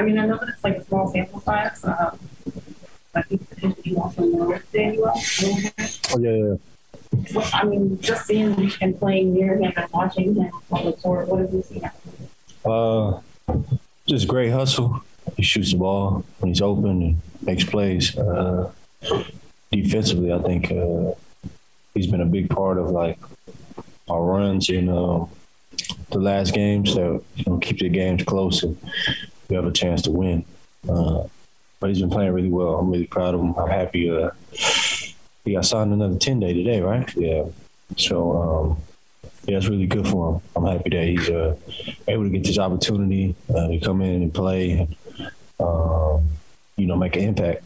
I mean, I know that it's like a small sample size. Um, I think potentially some more with Danuel. Oh yeah, yeah. Well, I mean, just seeing him playing near him and watching him on the court, what have you seen? Uh, just great hustle. He shoots the ball when he's open and makes plays. Uh, defensively, I think uh, he's been a big part of like our runs in uh, the last games that you know keep the games close and we have a chance to win. Uh, but he's been playing really well. I'm really proud of him. I'm happy. Uh, he got signed another ten day today, right? Yeah. So um, yeah, it's really good for him. I'm happy that he's uh, able to get this opportunity uh, to come in and play, and, um, you know, make an impact.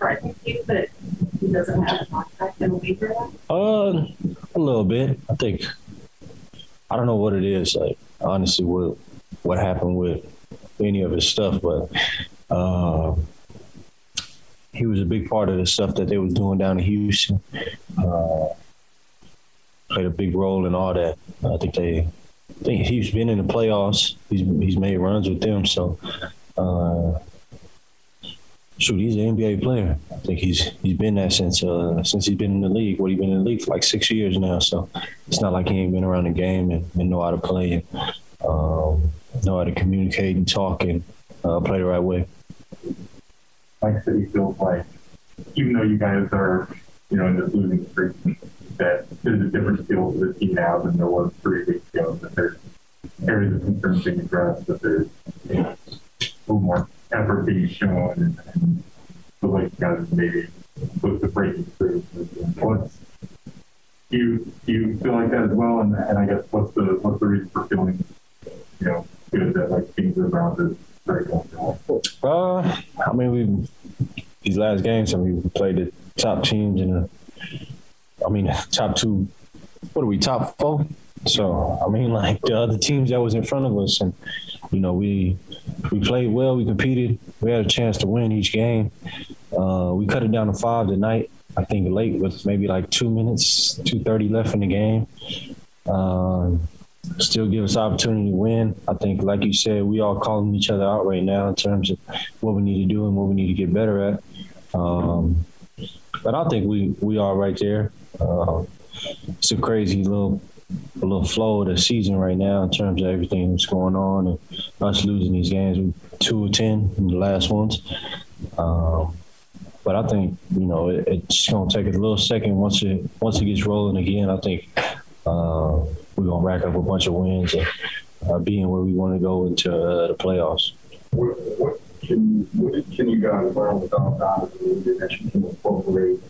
Right. But he doesn't have a contract waiver. Uh, a little bit. I think. I don't know what it is. Like honestly, what what happened with any of his stuff, but uh, he was a big part of the stuff that they was doing down in Houston. Uh, played a big role in all that. I think they, I think he's been in the playoffs. He's he's made runs with them. So, uh, shoot, he's an NBA player. I think he's he's been that since uh, since he's been in the league. What he's been in the league for like six years now. So it's not like he ain't been around the game and, and know how to play um, know how to communicate and talk and uh, play the right way. Mike City feels like, even though you guys are, you know, in this losing streak, that there's a different feel to the team now than there was three weeks ago. That there's areas of concern being addressed. That there's you know, a little more effort being shown, and, and the like you guys maybe close to breaking through. What's do you do you feel like that as well? And, and I guess what's the what's the reason for feeling you know that like very? Uh, I mean, we these last games. I mean, we played the top teams in the. I mean, top two. What are we? Top four. So I mean, like the other teams that was in front of us, and you know, we we played well. We competed. We had a chance to win each game. Uh, we cut it down to five tonight. I think late with maybe like two minutes, two thirty left in the game. Um, still give us opportunity to win. I think, like you said, we all calling each other out right now in terms of what we need to do and what we need to get better at. Um, but I think we we are right there. Uh, it's a crazy little little flow of the season right now in terms of everything that's going on and us losing these games. We two or ten in the last ones. Um, but I think you know it, it's going to take a little second once it once it gets rolling again. I think uh, we're going to rack up a bunch of wins and uh, being where we want to go into uh, the playoffs. What, what can what can you guys learn without guys that you can incorporate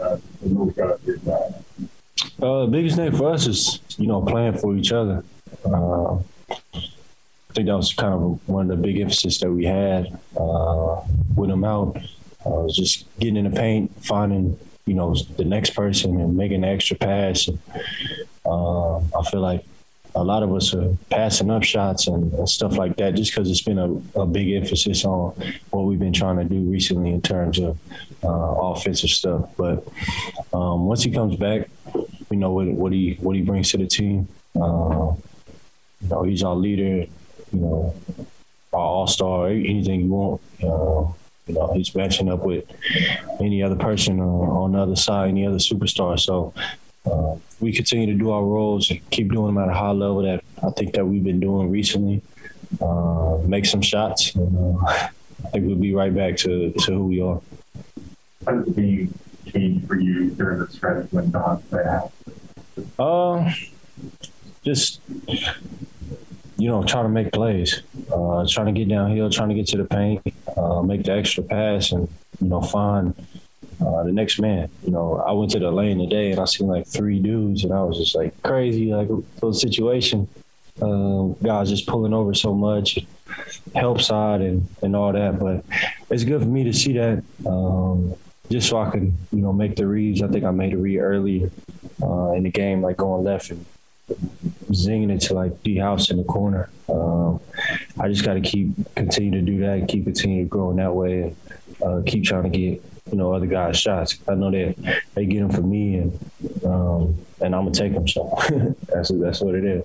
uh, those guys get back? Uh, the biggest thing for us is you know playing for each other. Uh, I think that was kind of one of the big emphasis that we had uh, with them out. Uh, just getting in the paint, finding you know the next person, and making the extra pass. And, uh, I feel like a lot of us are passing up shots and, and stuff like that, just because it's been a, a, big emphasis on what we've been trying to do recently in terms of uh, offensive stuff. But um, once he comes back, we know what, what he what he brings to the team. Uh, you know, he's our leader. You know, our all star. Anything you want. Uh, you know, he's matching up with any other person on the other side, any other superstar. So uh, we continue to do our roles and keep doing them at a high level that I think that we've been doing recently. Uh, make some shots. And, uh, I think we'll be right back to, to who we are. How does the game change for you during the stretch when Don's back? Uh, just you know, trying to make plays, uh, trying to get downhill, trying to get to the paint, uh, make the extra pass, and you know, find uh, the next man. You know, I went to the lane today and I seen like three dudes, and I was just like crazy, like little situation. Uh, guys just pulling over so much, help side and and all that. But it's good for me to see that. Um, just so I can, you know, make the reads. I think I made a read earlier uh, in the game, like going left and zinging it to like D House in the corner. Um, I just got to keep continue to do that, keep continue growing that way, and uh, keep trying to get you know other guys shots. I know that they get them for me, and um, and I'm gonna take them. So that's that's what it is.